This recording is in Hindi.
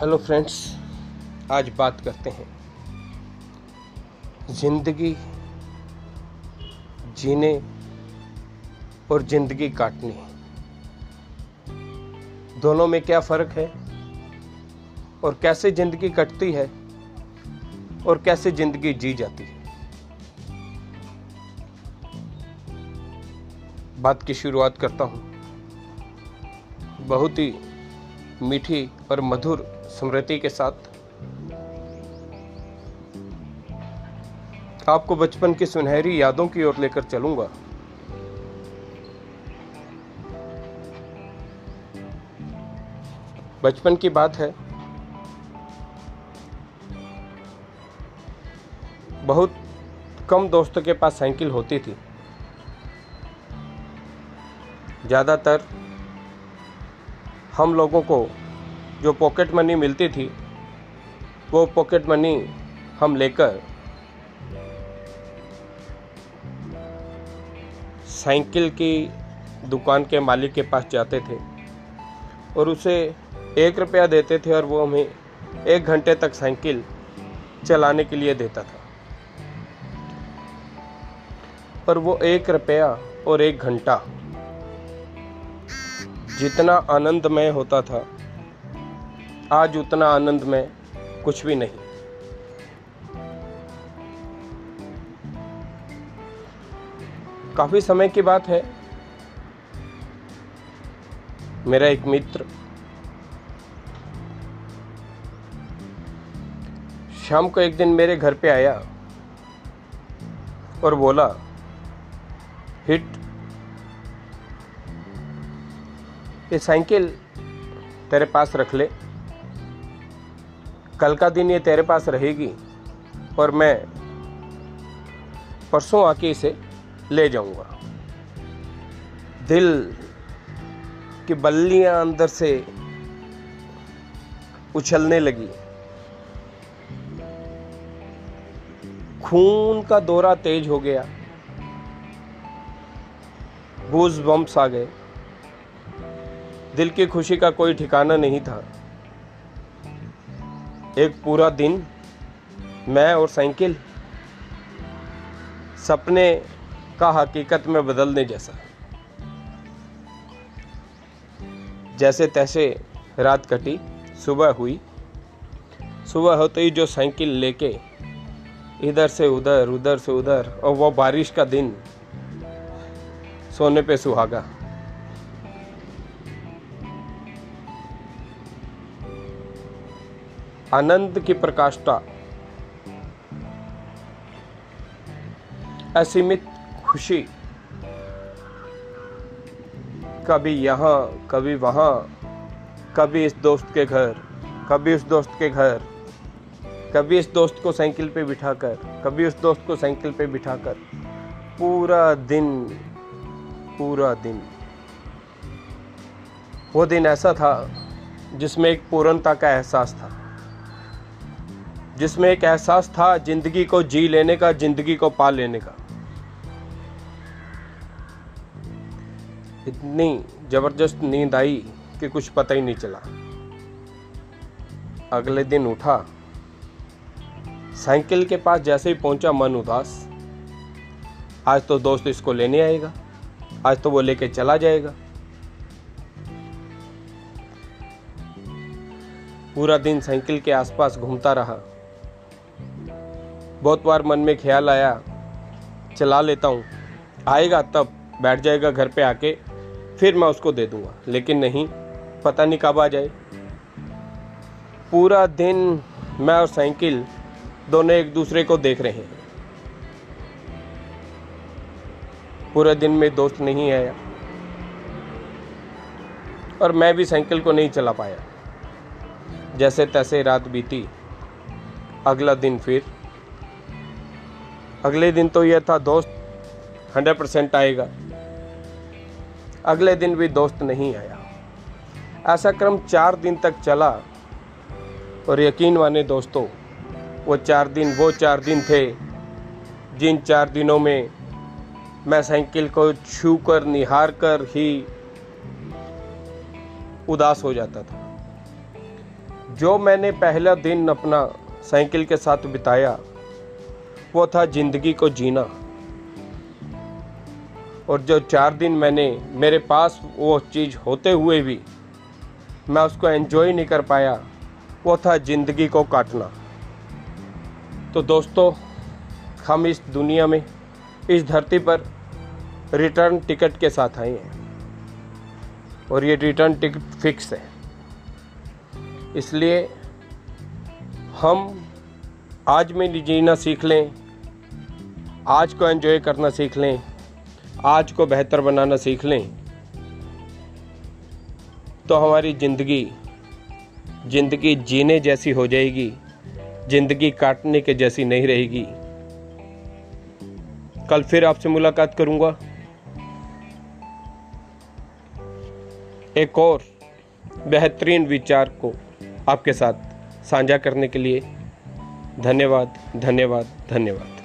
हेलो फ्रेंड्स आज बात करते हैं। ज़िंदगी जीने और ज़िंदगी काटने। दोनों में क्या फ़र्क है? और कैसे ज़िंदगी कटती है? और कैसे ज़िंदगी जी जाती है? बात की शुरुआत करता हूँ। बहुत ही मीठी और मधुर स्मृति के साथ। आपको बचपन की सुनहरी यादों की ओर लेकर चलूँगा। बचपन की बात है। बहुत कम दोस्तों के पास साइकिल होती थी। ज़्यादातर हम लोगों को जो पॉकेट मनी मिलती थी, वो पॉकेट मनी हम लेकर साइकिल की दुकान के मालिक के पास जाते थे और उसे एक रुपया देते थे और वो हमें एक घंटे तक साइकिल चलाने के लिए देता था। और वो एक रुपया और एक घंटा जितना आनंदमय होता था, आज उतना आनंद में कुछ भी नहीं। काफ़ी समय की बात है। मेरा एक मित्र शाम को एक दिन मेरे घर पे आया और बोला, हिट ये साइकिल तेरे पास रख ले। कल का दिन ये तेरे पास रहेगी और मैं परसों आके इसे ले जाऊँगा। दिल की बल्लियाँ अंदर से उछलने लगी। खून का दौरा तेज हो गया। बूज बम्स आ गए। दिल की खुशी का कोई ठिकाना नहीं था। एक पूरा दिन मैं और साइकिल सपने का हकीकत में बदलने जैसा। जैसे तैसे रात कटी, सुबह हुई। सुबह होते ही जो साइकिल लेके इधर से उधर उधर से उधर, और वो बारिश का दिन सोने पे सुहागा। आनंद की प्रकाष्ठा। असीमित खुशी कभी यहाँ, कभी वहाँ, कभी इस दोस्त के घर, कभी उस दोस्त के घर, कभी इस दोस्त को साइकिल पे बिठाकर, कभी उस दोस्त को साइकिल पे बिठाकर। पूरा दिन पूरा दिन। वो दिन ऐसा था जिसमें एक पूर्णता का एहसास था। जिसमें एक एहसास था ज़िंदगी को जी लेने का, ज़िंदगी को पा लेने का। इतनी ज़बरदस्त नींद आई कि कुछ पता ही नहीं चला। अगले दिन उठा, साइकिल के पास जैसे ही पहुँचा मन उदास। आज तो दोस्त इसको लेने आएगा, आज तो वो लेके चला जाएगा। पूरा दिन साइकिल के आसपास घूमता रहा। बहुत बार मन में ख्याल आया, चला लेता हूँ। आएगा तब, बैठ जाएगा घर पे आके, फिर मैं उसको दे दूँगा। लेकिन नहीं, पता नहीं कब आ जाए। पूरा दिन मैं और साइकिल दोनों एक दूसरे को देख रहे हैं। पूरे दिन में दोस्त नहीं आया। और मैं भी साइकिल को नहीं चला पाया। जैसे तैसे रात बीती, अगला दिन फिर अगले दिन तो यह था दोस्त हंड्रेड परसेंट आएगा। अगले दिन भी दोस्त नहीं आया। ऐसा क्रम चार दिन तक चला और यकीन माने दोस्तों, वो चार दिन, वो चार दिन थे, जिन चार दिनों में मैं साइकिल को छू कर निहार कर ही उदास हो जाता था। जो मैंने पहला दिन अपना साइकिल के साथ बिताया वो था ज़िंदगी को जीना। और जो चार दिन मैंने मेरे पास वो चीज़ होते हुए भी मैं उसको एंजॉय नहीं कर पाया, वो था ज़िंदगी को काटना। तो दोस्तों, हम इस दुनिया में, इस धरती पर रिटर्न टिकट के साथ आए हैं। और ये रिटर्न टिकट फिक्स है। इसलिए हम आज में जीना सीख लें। आज को एंजॉय करना सीख लें। आज को बेहतर बनाना सीख लें। तो हमारी ज़िंदगी ज़िंदगी जीने जैसी हो जाएगी। ज़िंदगी काटने के जैसी नहीं रहेगी। कल फिर आपसे मुलाकात करूँगा। एक और बेहतरीन विचार को आपके साथ साझा करने के लिए धन्यवाद धन्यवाद धन्यवाद।